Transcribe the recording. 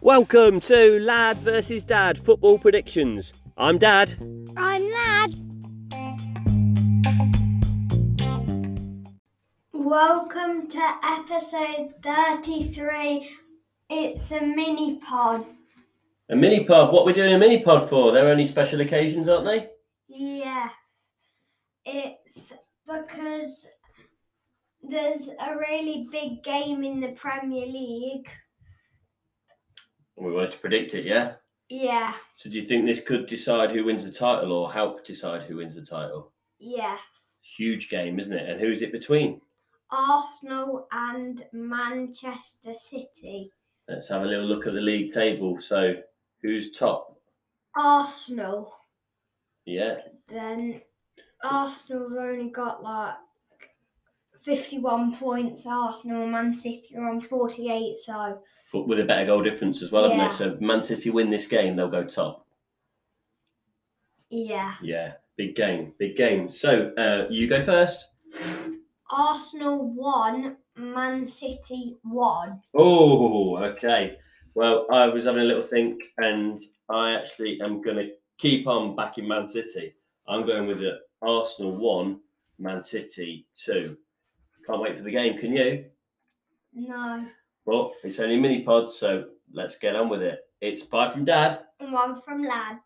Welcome to Lad versus Dad football predictions. I'm Dad. I'm Lad. Welcome to episode 33. It's a mini pod. A mini pod. What we're doing a mini pod for? They're only special occasions, aren't they? Yeah. It's because there's a really big game in the Premier League. We wanted to predict it, yeah. Yeah. So, do you think this could decide who wins the title, or help decide who wins the title? Yes. Huge game, isn't it? And who's it between? Arsenal and Manchester City. Let's have a little look at the league table. So, who's top? Arsenal. Yeah. Then Arsenal have only got like 51 points. Arsenal and Man City are on 48. So, F- With a better goal difference as well, haven't they? So, Man City win this game, they'll go top. yeah. Yeah. Big game. Big game. So, uh, you go first. Arsenal one, Man City one. Oh, okay. Well, I was having a little think, and I actually am going to keep on backing Man City. I'm going with the Arsenal one, Man City two. Can't wait for the game. Can you? No. Well, it's only a mini pod, so let's get on with it. It's bye from Dad. And one from Lad.